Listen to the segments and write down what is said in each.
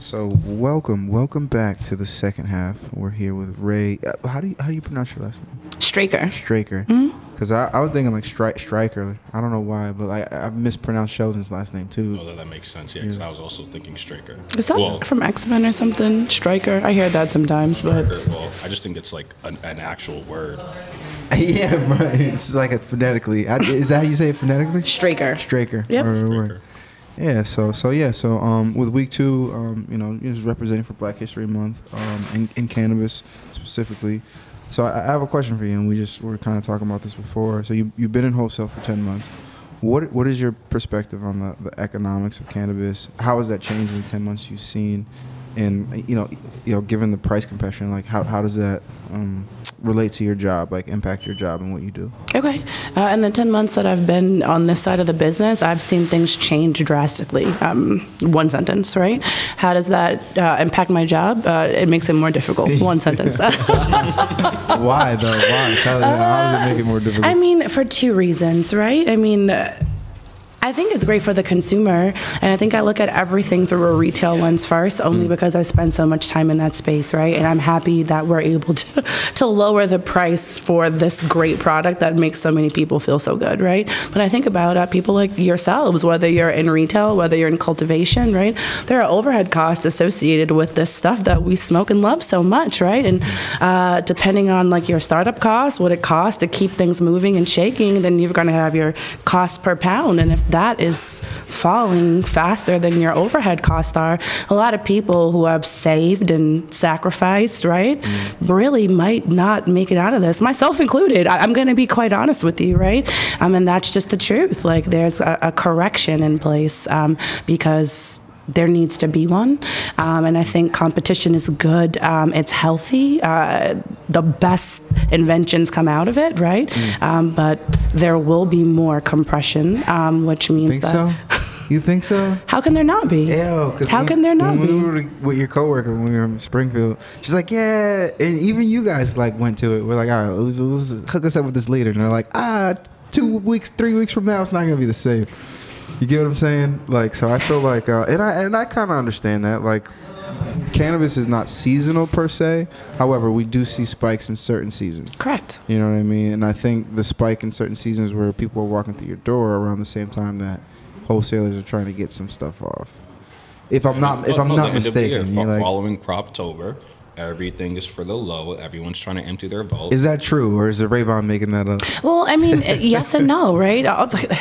So welcome, welcome back to the second half. We're here with Rae. Uh, how do you how do you pronounce your last name? Straker. Straker. Because I, I was thinking like stri- Striker. I don't know why, but I I mispronounced Sheldon's last name too. Although that makes sense, yeah, because I was also thinking Straker. Is that well, from X Men or something? Striker. I hear that sometimes, but Straker, well, I just think it's like an, an actual word. yeah, right. It's like a phonetically. Is that how you say it phonetically? Straker. Straker. Yep. Right, right, right. Straker. Yeah, so so yeah, so um, with week two, um, you know, just representing for Black History Month, um, in, in cannabis specifically. So I, I have a question for you, and we just were kind of talking about this before. So you you've been in wholesale for ten months. What what is your perspective on the, the economics of cannabis? How has that changed in the ten months you've seen? And you know, you know, given the price compression, like how how does that um, relate to your job? Like impact your job and what you do? Okay. Uh, in the 10 months that I've been on this side of the business, I've seen things change drastically. Um, one sentence, right? How does that uh, impact my job? Uh, it makes it more difficult. One sentence. Why though? Why? How does it make it more difficult? I mean, for two reasons, right? I mean, uh, I think it's great for the consumer, and I think I look at everything through a retail lens first, only because I spend so much time in that space, right? And I'm happy that we're able to to lower the price for this great product that makes so many people feel so good, right? But I think about uh, people like yourselves, whether you're in retail, whether you're in cultivation, right? There are overhead costs associated with this stuff that we smoke and love so much, right? And uh, depending on like your startup costs, what it costs to keep things moving and shaking, then you're going to have your cost per pound, and if that is falling faster than your overhead costs are, a lot of people who have saved and sacrificed, right, really might not make it out of this, myself included. I, I'm going to be quite honest with you, right? Um, and that's just the truth. Like, there's a, a correction in place um, because there needs to be one. Um, and I think competition is good. Um, it's healthy. Uh, the best inventions come out of it, right? Mm. Um, but there will be more compression, um, which means think that. so? You think so? How can there not be? Ew, How when- can there not when be? we were with your coworker when we were in Springfield, she's like, "Yeah," and even you guys like went to it. We're like, "All right, let's, let's hook us up with this leader," and they're like, "Ah, two weeks, three weeks from now, it's not gonna be the same." You get what I'm saying? Like, so I feel like, uh, and I and I kind of understand that. Like, cannabis is not seasonal per se. However, we do see spikes in certain seasons. Correct. You know what I mean? And I think the spike in certain seasons where people are walking through your door around the same time that wholesalers are trying to get some stuff off. If I'm not, if I'm not the end of the year, mistaken, fo- you're like, following Croptober, everything is for the low. Everyone's trying to empty their vault. is that true or is it Ravon making that up? Well, I mean, yes and no, right?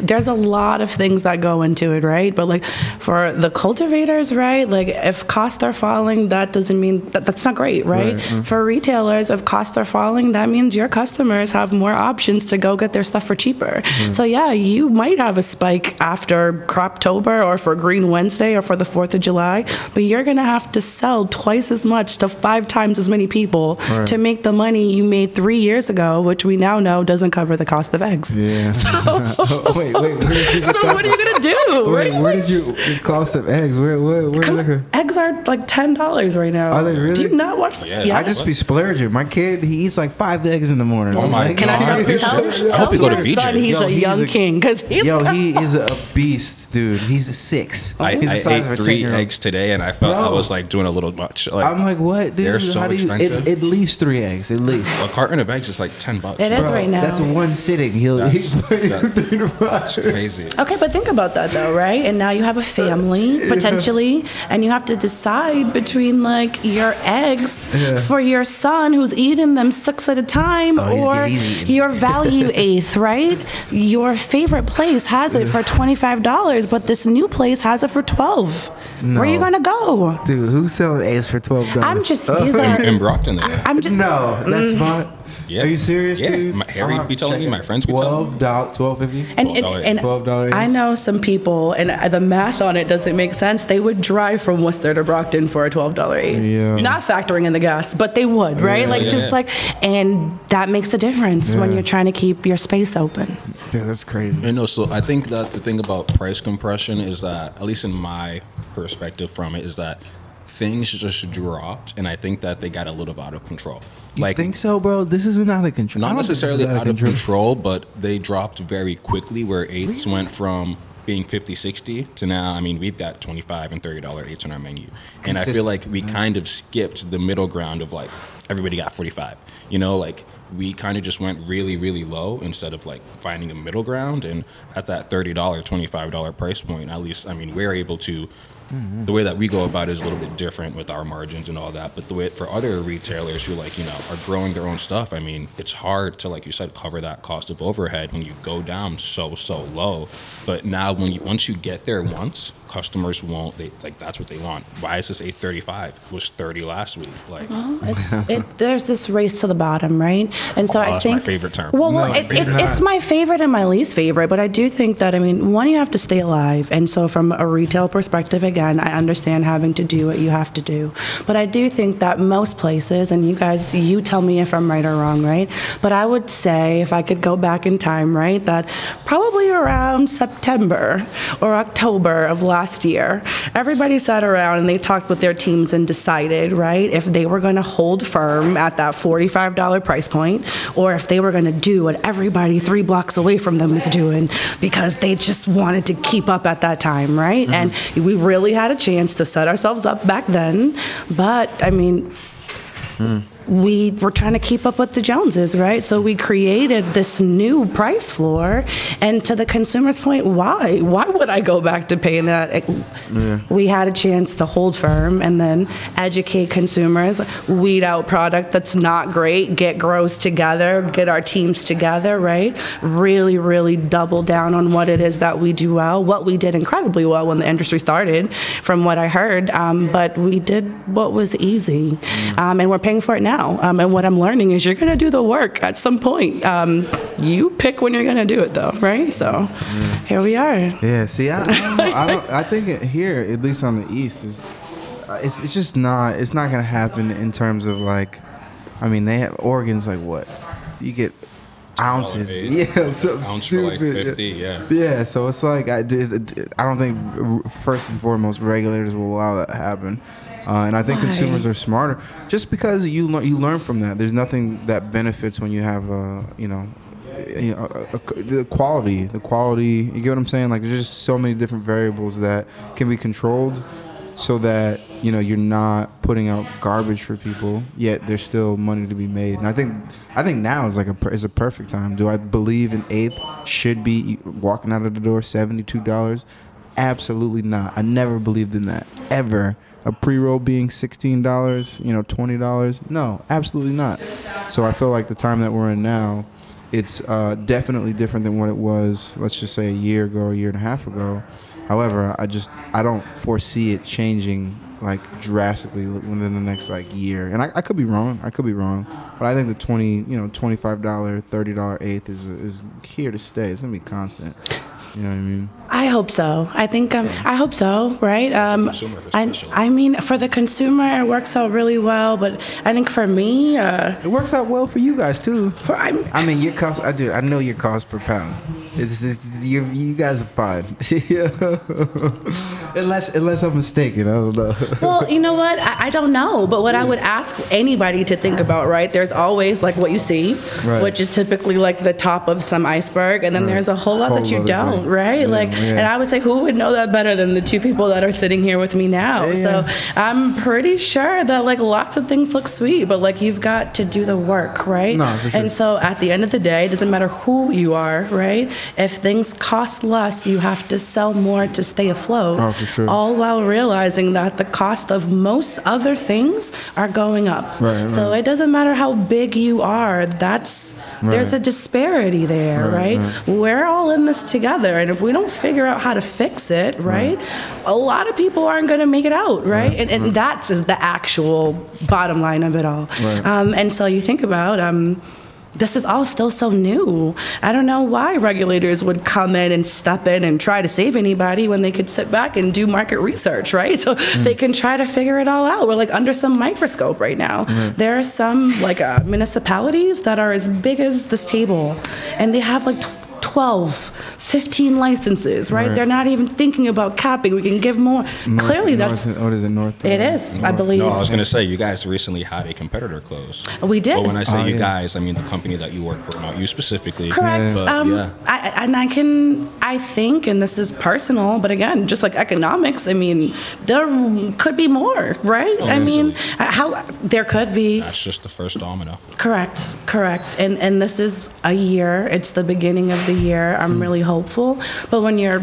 There's a lot of things that go into it, right? But like for the cultivators, right? Like if costs are falling, that doesn't mean that that's not great, right? Right, mm. For retailers, if costs are falling, that means your customers have more options to go get their stuff for cheaper. Mm. So yeah, you might have a spike after Croptober or for Green Wednesday or for the 4th of July, but you're going to have to sell twice as much to five times as many people Right. to make the money you made 3 years ago, which we now know doesn't cover the cost of eggs. Yeah. Oh, wait, wait. Where did you So what are you gonna do? Wait, right? where did you the cost of eggs? Where, where, where Come like on, Eggs are like ten dollars right now. Are they really? Do you not watch? Yeah. Yes. I just be splurging. My kid, he eats like five eggs in the morning. Oh my like, Can I tell, tell, tell I hope you go to my BJ. son he's Yo, a he's young a- king because he's Yo, he is a beast, dude. He's a six. I, He's I the size of a ate three eggs today, and I felt I was like doing a little much. Like, I'm like, what, dude? They're so How do you, expensive. At, at least three eggs, at least. a carton of eggs is like ten bucks. It is Bro, right now. That's one sitting. He'll That's- he's putting that- three to five. That's crazy. Okay, but think about that though, right? And now you have a family potentially, and you have to decide between like your eggs Yeah. for your son who's eating them six at a time, Oh, or good, he's eating. your value eighth, right? Your favorite place has it for twenty five dollars, but this new place has it for twelve. Where are you gonna go? Dude, who's selling eggs for twelve dollars? I'm just oh, these In, are. in Brockton, there. I'm just no, that's Mm. not. Yeah. Are you serious, Yeah. dude? My- Harry I'll be telling me, my friends be telling me. Twelve dollars, twelve fifty. And, and, $12 and $12 I know some people, and the math on it doesn't make sense. They would drive from Worcester to Brockton for a twelve dollar eighth, Yeah. not factoring in the gas, but they would, right? Yeah. like Yeah. just like, and that makes a difference when you're trying to keep your space open. Yeah, that's crazy. You know, so I think that the thing about price compression is that, at least in my perspective from it, is that things just dropped, and I think that they got a little out of control. You think so, bro? This isn't out of control. Not don't think this necessarily is out of control, but they dropped very quickly. Where eighths went from being 50 60 to now i mean we've got 25 and 30 dollar eights on our menu and i feel like we kind of skipped the middle ground of like everybody got 45 you know like we kind of just went really really low instead of like finding a middle ground and at that $30 $25 price point at least i mean we're able to the way that we go about it is a little bit different with our margins and all that. But the way for other retailers who like you know are growing their own stuff, I mean, it's hard to like you said cover that cost of overhead when you go down so so low. But now when you once you get there once, customers won't. They like that's what they want. Why is this eight thirty five? It was thirty last week. Like It's, it, there's this race to the bottom, right? And so Oh, I that's my think favorite term. Well, No, well it, it, it's my favorite and my least favorite, but I do think that I mean, one, you have to stay alive, and so from a retail perspective, again, I understand having to do what you have to do, but I do think that most places, and you guys, you tell me if I'm right or wrong, right? But I would say if I could go back in time, right, that probably around September or October of last year, everybody sat around and they talked with their teams and decided, right, if they were going to hold firm at that $45 price point or if they were going to do what everybody three blocks away from them was doing because they just wanted to keep up at that time, right? Mm-hmm. And we really had a chance to set ourselves up back then. But, I mean, hmm. We were trying to keep up with the Joneses, right? So we created this new price floor. And to the consumer's point, why? Why would I go back to paying that? We had a chance to hold firm and then educate consumers, weed out product that's not great, get grows together, get our teams together, right? Really, really double down on what it is that we do well, what we did incredibly well when the industry started, from what I heard. Um, but we did what was easy. Um, and we're paying for it now. Um, and what I'm learning is you're going to do the work at some point. Um, you pick when you're going to do it, though, right? So here we are. Yeah, see, I, I, don't know. I, don't, I think here, at least on the east, is uh, it's, it's just not it's not gonna happen in terms of like, I mean, they have organs like what you get ounces, yeah, so Ounce for, like, 50, yeah. yeah. So it's like I, I don't think first and foremost regulators will allow that to happen. Uh, and I think Why? consumers are smarter, just because you learn you learn from that. There's nothing that benefits when you have, uh, you know, you know, a, a, the quality, the quality. You get what I'm saying? Like there's just so many different variables that can be controlled, so that you know you're not putting out garbage for people. Yet there's still money to be made. And I think I think now is like a is a perfect time. Do I believe an eighth should be walking out of the door seventy two dollars? Absolutely not. I never believed in that ever. A pre-roll being sixteen dollars, you know, twenty dollars. No, absolutely not. So I feel like the time that we're in now, it's uh, definitely different than what it was. Let's just say a year ago, a year and a half ago. However, I just I don't foresee it changing like drastically within the next like year. And I, I could be wrong. I could be wrong. But I think the twenty, you know, twenty five dollar, thirty dollar eighth is is here to stay. It's gonna be constant. You know what I mean? I hope so. I think um, I hope so. Right? Um, consumer I. I mean, for the consumer, it works out really well. But I think for me, uh, It works out well for you guys too. for, I mean, your cost. I do. I know your cost per pound. It's, it's you. You guys are fine. unless unless I'm mistaken. I don't know. Well, you know what? I, I don't know, but what I would ask anybody to think about, right? There's always like what you see, Right. which is typically like the top of some iceberg, and then there's a whole lot Whole that you don't, thing. right? Yeah, like, yeah. and I would say, who would know that better than the two people that are sitting here with me now? Yeah, So. I'm pretty sure that like lots of things look sweet, but like you've got to do the work, right? No, for sure. And so at the end of the day, it doesn't matter who you are, right? If things cost less, you have to sell more to stay afloat. Oh, sure. All while realizing that the cost of most other things are going up. Right, So right. it doesn't matter how big you are, that's there's a disparity there, Right, right? We're all in this together and if we don't figure out how to fix it, right? A lot of people aren't going to make it out, right? And, and that is the actual bottom line of it all. Right. Um, and so you think about um, this is all still so new. I don't know why regulators would come in and step in and try to save anybody when they could sit back and do market research, right? So they can try to figure it all out. We're like under some microscope right now. There are some like uh, municipalities that are as big as this table, and they have like. tw- 12, 15 licenses, right? Right. They're not even thinking about capping. We can give more. North- Clearly, that's North, what is it? North. it is. I believe No, I was gonna say you guys recently had a competitor close. We did. But when I say Oh, you yeah. guys, I mean the company that you work for, not you specifically. Correct. But um, yeah. I, I- and I can, I think, and this is personal, but again, just like economics, I mean, there could be more, right? Oh, I mean, easily. how there could be. That's just the first domino. Correct, correct. And and this is a year. It's the beginning of the year. I'm really hopeful. But when you're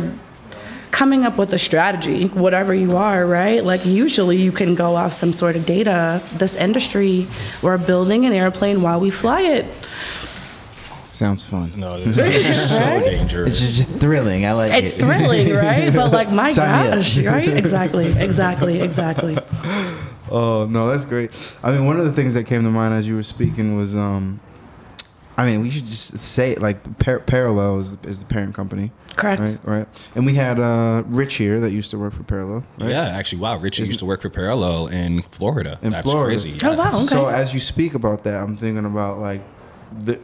coming up with a strategy, whatever you are, right? Like usually you can go off some sort of data. This industry, we're building an airplane while we fly it. Sounds fun. No, this is so dangerous. It's just thrilling. I like It's it. It's thrilling, right? But like my Sign gosh, right? Exactly, exactly, exactly. Oh no, that's great. I mean, one of the things that came to mind as you were speaking was, um, I mean, we should just say it like par- Parallel is, is the parent company, Correct. right? Right. And we had uh, Rich here that used to work for Parallel. Right? Yeah, actually, wow. Richie used to work for Parallel in Florida. In That's Florida. crazy. Oh wow, okay. So as you speak about that, I'm thinking about like the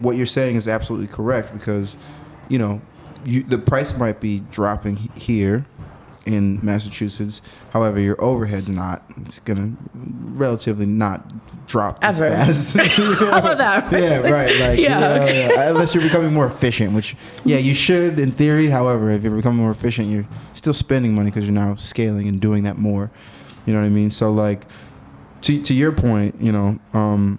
what you're saying is absolutely correct because you know you, the price might be dropping here in Massachusetts. However, your overhead's not. It's gonna relatively not drop as Ever. fast. How about that? yeah, right. Like, Yeah, yeah, okay. yeah. Unless you're becoming more efficient, which, yeah, you should in theory. However, if you're becoming more efficient, you're still spending money because you're now scaling and doing that more. You know what I mean? So, like, to to your point, you know, um,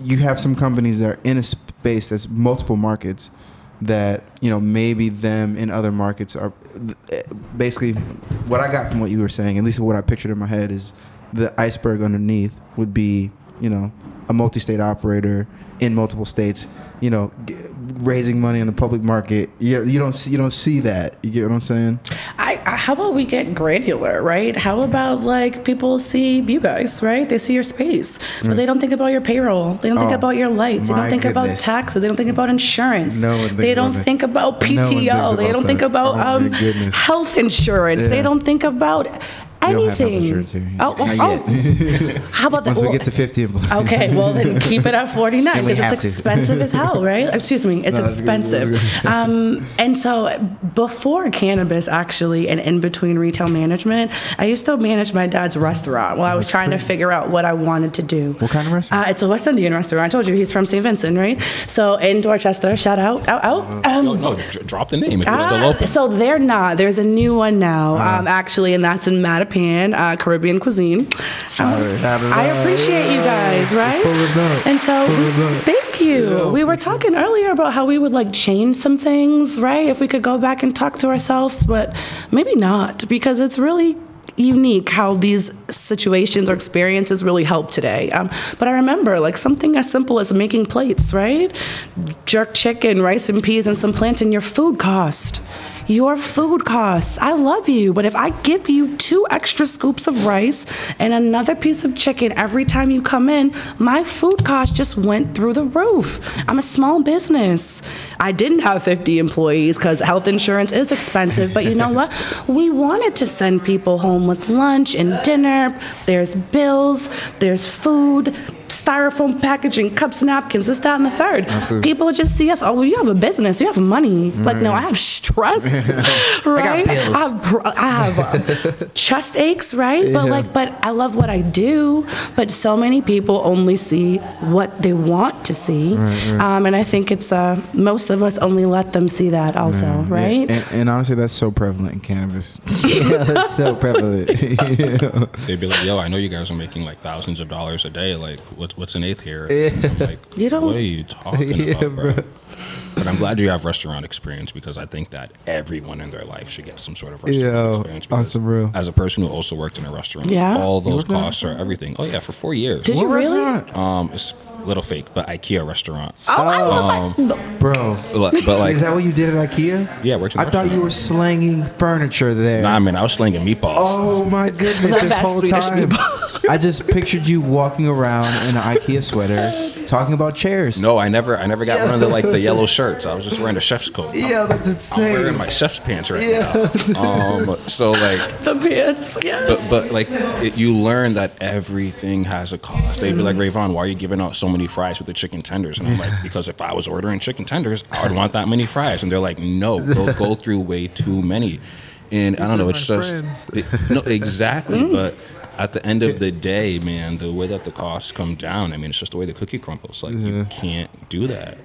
you have some companies that are in a space that's multiple markets that you know maybe them in other markets are basically what I got from what you were saying. At least what I pictured in my head is the iceberg underneath would be you know a multi-state operator in multiple states. You know, g- raising money in the public market. You, you don't see you don't see that. You get what I'm saying? I, I, how about we get granular, right? How about like people see you guys, right? They see your space, but they don't think about your payroll. They don't think Oh, about your lights. They don't think about taxes. They don't think about insurance. No they don't about think about No PTO. they about don't think about Oh, um, health insurance. Yeah. They don't think about We don't have anything. insurance here. Oh, oh, Not oh. how about that? Once we get to 50 employees. Okay, well then keep it at 49 because have it's to. expensive as hell, right? Excuse me, it's No, that's good, that's expensive. good. Um, and so before cannabis, actually, and in between retail management, I used to manage my dad's restaurant while I was trying to figure out what I wanted to do. What kind of restaurant? Uh, it's a West Indian restaurant. I told you he's from St. Vincent, right? So in Dorchester, shout out, out, out. Um, No, no, drop the name if it's still Ah, open. So they're not. There's a new one now, Uh-huh. um, actually, and that's in Mattapan, uh, Caribbean cuisine. Shout it- shout it I appreciate you guys, right? Pull it up. And so, thank you. We were talking earlier about how we would like change some things, right? If we could go back and talk to ourselves, but maybe not, because it's really unique how these situations or experiences really help today. Um, but I remember like something as simple as making plates, right? Jerk chicken, rice and peas, and some plantain, your food cost. Your food costs. I love you, but if I give you two extra scoops of rice and another piece of chicken every time you come in, my food cost just went through the roof. I'm a small business. I didn't have 50 employees because health insurance is expensive, but you know what? We wanted to send people home with lunch and dinner. There's bills, there's food. Styrofoam packaging, cups, napkins, this, that, and the third. People just see us. Oh, well, you have a business. You have money. Like, no, I have stress, right? bills. I have, I have uh, chest aches, right? But Yeah. like, but I love what I do. But so many people only see what they want to see, Um, and I think it's uh, most of us only let them see that also, Yeah, right? And, and honestly, that's so prevalent in cannabis. yeah, that's so prevalent. They'd be like, "Yo, I know you guys are making like thousands of dollars a day. Like, what's what's an eighth here? Like, You don't- what are you talking Yeah, about, bro? bro. But I'm glad you have restaurant experience because I think that everyone in their life should get some sort of restaurant Yo, experience. on because some real. As a person who also worked in a restaurant, Yeah? all those worked in a costs are everything. Oh yeah, for four years. Did you What really? Um, it's a little fake, but IKEA restaurant. Oh, I love Um. Bro, But but, like, is that what you did at IKEA? yeah, I worked in a I thought you were slanging furniture there. Nah, man, I was slinging meatballs. Oh my goodness! This whole Swedish time, I just pictured you walking around in an IKEA sweater, talking about chairs. No, I never, I never got one of the like the yellow shirts. I was just wearing a chef's coat. Yeah, that's insane. I'm wearing my chef's pants right Yeah. now. Um, so like, The pants, yes. but but like, it, you learn that everything has a cost. They'd be like, Ravon, why are you giving out so many fries with the chicken tenders? And I'm like, because if I was ordering chicken tenders, I would want that many fries. And they're like, no, we'll go through way too many. And I don't know, it's just it- no exactly, but. At the end of the day, man, the way that the costs come down, I mean, it's just the way the cookie crumbles. Like, you can't do that.